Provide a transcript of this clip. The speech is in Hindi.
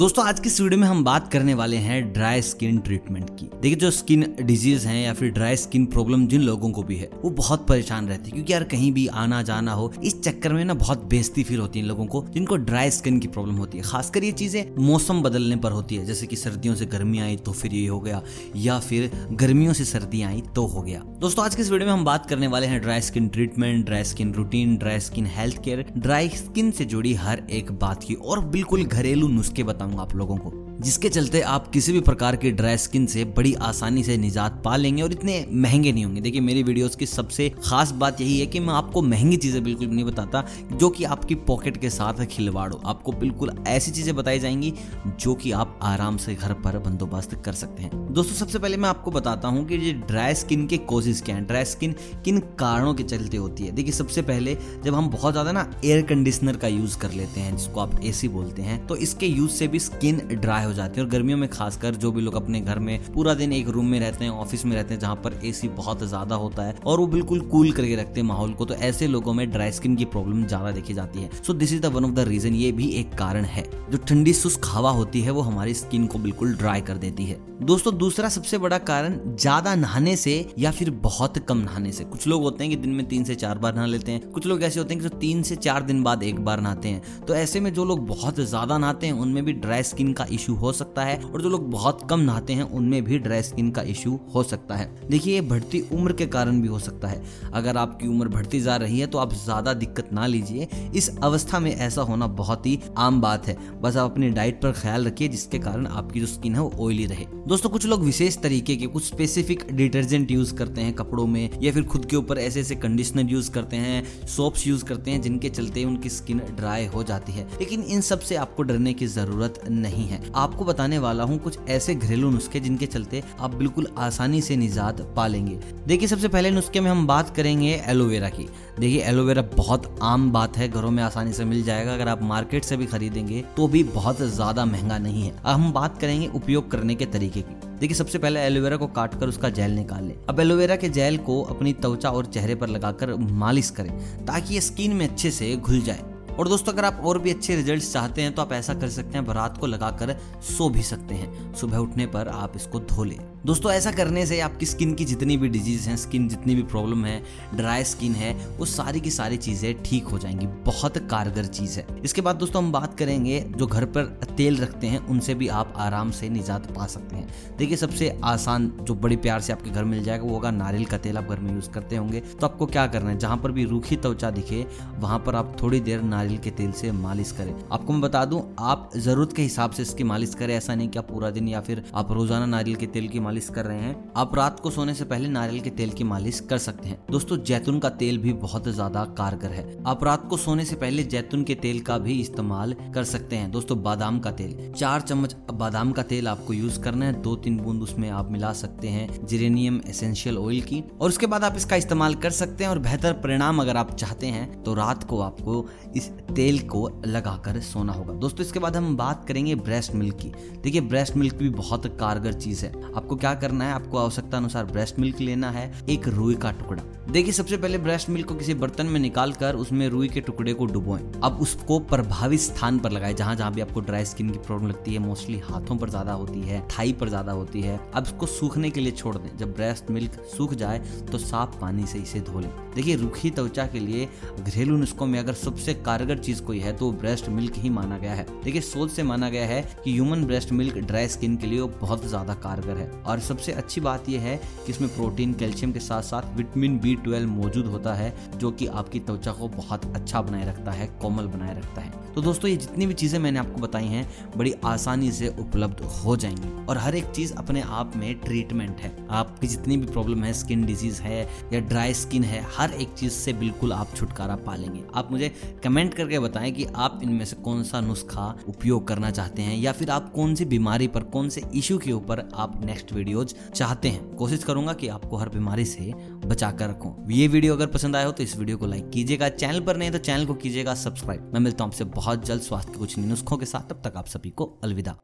दोस्तों, आज की इस वीडियो में हम बात करने वाले हैं ड्राई स्किन ट्रीटमेंट की। देखिए, जो स्किन डिज़ीज़ है या फिर ड्राई स्किन प्रॉब्लम जिन लोगों को भी है, वो बहुत परेशान रहती है। क्योंकि यार, कहीं भी आना जाना हो, इस चक्कर में ना बहुत बेजती फील होती है लोगों को, जिनको ड्राई स्किन की प्रॉब्लम होती है। खासकर ये चीज़ें मौसम बदलने पर होती है। जैसे कि सर्दियों से गर्मी आई तो फिर ये हो गया, या फिर गर्मियों से सर्दी आई तो हो गया। दोस्तों, आज के इस वीडियो में हम बात करने वाले हैं dry skin treatment dry skin routine dry skin health care dry skin से जुड़ी हर एक बात की। और बिल्कुल घरेलू नुस्खे बताऊँगा आप लोगों को। जिसके चलते आप किसी भी प्रकार की ड्राई स्किन से बड़ी आसानी से निजात पा लेंगे और इतने महँगे नहीं होंगे। देखिए, मेरी वीडियोस की सबसे खास बात यही है कि मैं आपको महँगी चीज़ें बिल्कुल नहीं बताता, जो कि आपकी पॉकेट के साथ खिलवाड़। आपको बिल्कुल ऐसी चीज़ें बताई जाएँगी, जो कि आप आराम से घर पर बंदोबस्त कर सकते हैं। दोस्तों, सबसे पहले मैं आपको बताता हूँ कि ये ड्राई स्किन के कोजेज क्या है। ड्राई स्किन किन कारणों के चलते होती है? देखिए, सबसे पहले जब हम बहुत ज़्यादा ना एयर कंडीशनर का यूज़ कर लेते हैं, जिसको आप एसी बोलते हैं तो इसके यूज़ से भी स्किन ड्राई हो जाती है और गर्मियों में खासकर जो भी लोग अपने घर में पूरा दिन एक रूम में रहते हैं ऑफ़िस में रहते हैं, जहाँ पर एसी बहुत ज़्यादा होता है और वो बिल्कुल कूल करके रखते हैं माहौल को तो ऐसे लोगों में ड्राई स्किन की प्रॉब्लम ज़्यादा देखी जाती है। So this is the one of the reason ये भी एक कारण है। जो ठंडी, शुष्क हवा होती है, वो हमारी स्किन को बिल्कुल ड्राई कर देती है। दोस्तों, दूसरा सबसे बड़ा कारण ज़्यादा नहाने से या फिर बहुत कम नहाने से। कुछ लोग होते हैं कि दिन में तीन से चार बार नहा लेते हैं। कुछ लोग ऐसे होते हैं कि जो तीन से चार दिन बाद एक बार नहाते हैं। तो ऐसे में जो लोग बहुत ज़्यादा नहाते हैं, उनमें भी ड्राई स्किन का इशू हो सकता है और जो लोग बहुत कम नहाते हैं, उनमें भी ड्राई स्किन का इश्यू हो सकता है। देखिए, ये बढ़ती उम्र के कारण भी हो सकता है। अगर आपकी उम्र बढ़ती जा रही है तो आप ज़्यादा दिक्कत ना लीजिए। इस अवस्था में ऐसा होना बहुत ही आम बात है। बस आप अपनी डाइट पर ख्याल रखिए, जिसके कारण आपकी जो स्किन है, वो ऑयली रहे। दोस्तों, कुछ लोग विशेष तरीके के, कुछ स्पेसिफिक डिटर्जेंट यूज़ करते हैं कपड़ों में, या फिर खुद के ऊपर ऐसे ऐसे कंडीशनर यूज़ करते हैं सोप्स यूज़ करते हैं, जिनके चलते उनकी स्किन ड्राई हो जाती है। लेकिन इन सबसे आपको डरने की ज़रूरत नहीं है। आपको बताने वाला हूँ कुछ ऐसे घरेलू नुस्खे जिनके चलते आप बिल्कुल आसानी से निजात पा लेंगे। देखिए, सबसे पहले नुस्खे में हम बात करेंगे एलोवेरा की। देखिए, एलोवेरा बहुत आम बात है, घरों में आसानी से मिल जाएगा। अगर आप मार्केट से भी खरीदेंगे तो भी बहुत ज़्यादा महँगा नहीं है। अब हम बात करेंगे उपयोग करने के तरीके की। देखिए, सबसे पहले एलोवेरा को काट कर उसका जेल निकाल लें। अब एलोवेरा के जेल को अपनी त्वचा और चेहरे पर लगाकर मालिश करें, ताकि ये स्किन में अच्छे से घुल जाए। और दोस्तों, अगर आप और भी अच्छे रिज़ल्ट चाहते हैं तो आप ऐसा कर सकते हैं रात को लगाकर सो भी सकते हैं। सुबह उठने पर आप इसको धो लें। दोस्तों, ऐसा करने से आपकी स्किन की जितनी भी डिज़ीज़ हैं स्किन जितनी भी प्रॉब्लम है ड्राई स्किन है, वो सारी की सारी चीज़ें ठीक हो जाएँगी। बहुत कारगर चीज़ है। इसके बाद दोस्तों, हम बात करेंगे, जो घर पर तेल रखते हैं, उनसे भी आप आराम से निजात पा सकते हैं। देखिए, सबसे आसान, जो बड़े प्यार से आपके घर मिल जाएगा, वो होगा नारियल का तेल। आप घर में यूज़ करते होंगे तो आपको क्या करना है? जहाँ पर भी रूखी त्वचा दिखे, वहाँ पर आप थोड़ी देर नारियल के तेल से मालिश करें। आपको मैं बता दूँ, आप ज़रूरत के हिसाब से इसकी मालिश करें, ऐसा नहीं कि आप पूरा दिन या फिर आप रोज़ाना नारियल के तेल की मालिश कर रहे हैं। आप रात को सोने से पहले नारियल के तेल की मालिश कर सकते हैं। दोस्तों, जैतून का तेल भी बहुत ज़्यादा कारगर है। आप रात को सोने से पहले जैतून के तेल का भी इस्तेमाल कर सकते हैं। दोस्तों, बादाम का तेल। चार चम्मच बादाम का तेल आपको यूज़ करना है। दो तीन बूंद उसमें आप मिला सकते हैं जिरेनियम एसेंशियल ऑयल की। और उसके बाद आप इसका इस्तेमाल कर सकते हैं। और बेहतर परिणाम अगर आप चाहते हैं तो रात को आपको इस तेल को लगाकर सोना होगा। दोस्तों, इसके बाद हम बात करेंगे ब्रेस्ट मिल्क की। देखिए ब्रेस्ट मिल्क भी बहुत कारगर चीज़ है। आपको क्या करना है? आपको आवश्यकता अनुसार ब्रेस्ट मिल्क लेना है, एक रुई का टुकड़ा। देखिए, सबसे पहले ब्रेस्ट मिल्क को किसी बर्तन में निकाल कर उसमें रुई के टुकड़े को डुबोएँ। अब उसको प्रभावित स्थान पर लगाए, जहाँ जहाँ भी आपको ड्राई स्किन की प्रॉब्लम लगती है मोस्टली हाथों पर ज़्यादा होती है, थाई पर ज़्यादा होती है। अब इसको सूखने के लिए छोड़ दें। जब ब्रेस्ट मिल्क सूख जाए तो साफ़ पानी से इसे धो लें। देखिए, रूखी त्वचा के लिए घरेलू नुस्खों में अगर सबसे कारगर चीज़ कोई है तो ब्रेस्ट मिल्क ही माना गया है। देखिए, सोच से माना गया है कि human breast milk dry skin के लिए बहुत ज़्यादा कारगर है। और सबसे अच्छी बात यह है कि इसमें प्रोटीन कैल्शियम के साथ साथ विटामिन बी ट्वेल्व मौजूद होता है, जो कि आपकी त्वचा को बहुत अच्छा बनाए रखता है, कोमल बनाए रखता है। तो दोस्तों, ये जितनी भी चीज़ें मैंने आपको बताई हैं, बड़ी आसानी से उपलब्ध हो जाएँगी। और हर एक चीज़ अपने आप में ट्रीटमेंट है। आपकी जितनी भी प्रॉब्लम है स्किन डिज़ीज़ है या ड्राई स्किन है, हर एक चीज़ से बिल्कुल आप छुटकारा पा लेंगे। आप मुझे कमेंट करके बताएँ कि आप इनमें से कौन सा नुस्खा उपयोग करना चाहते हैं या फिर आप कौन सी बीमारी पर कौन से इश्यू के ऊपर आप नेक्स्ट वीडियोज़ चाहते हैं। कोशिश करूँगा कि आपको हर बीमारी से बचा कर रखूँ। ये वीडियो अगर पसंद आया हो तो इस वीडियो को लाइक कीजिएगा। चैनल पर नहीं तो चैनल को कीजिएगा सब्सक्राइब मैं मिलता हूँ आपसे बहुत जल्द स्वास्थ्य के कुछ नुस्खों के साथ। तब तक आप सभी को अलविदा।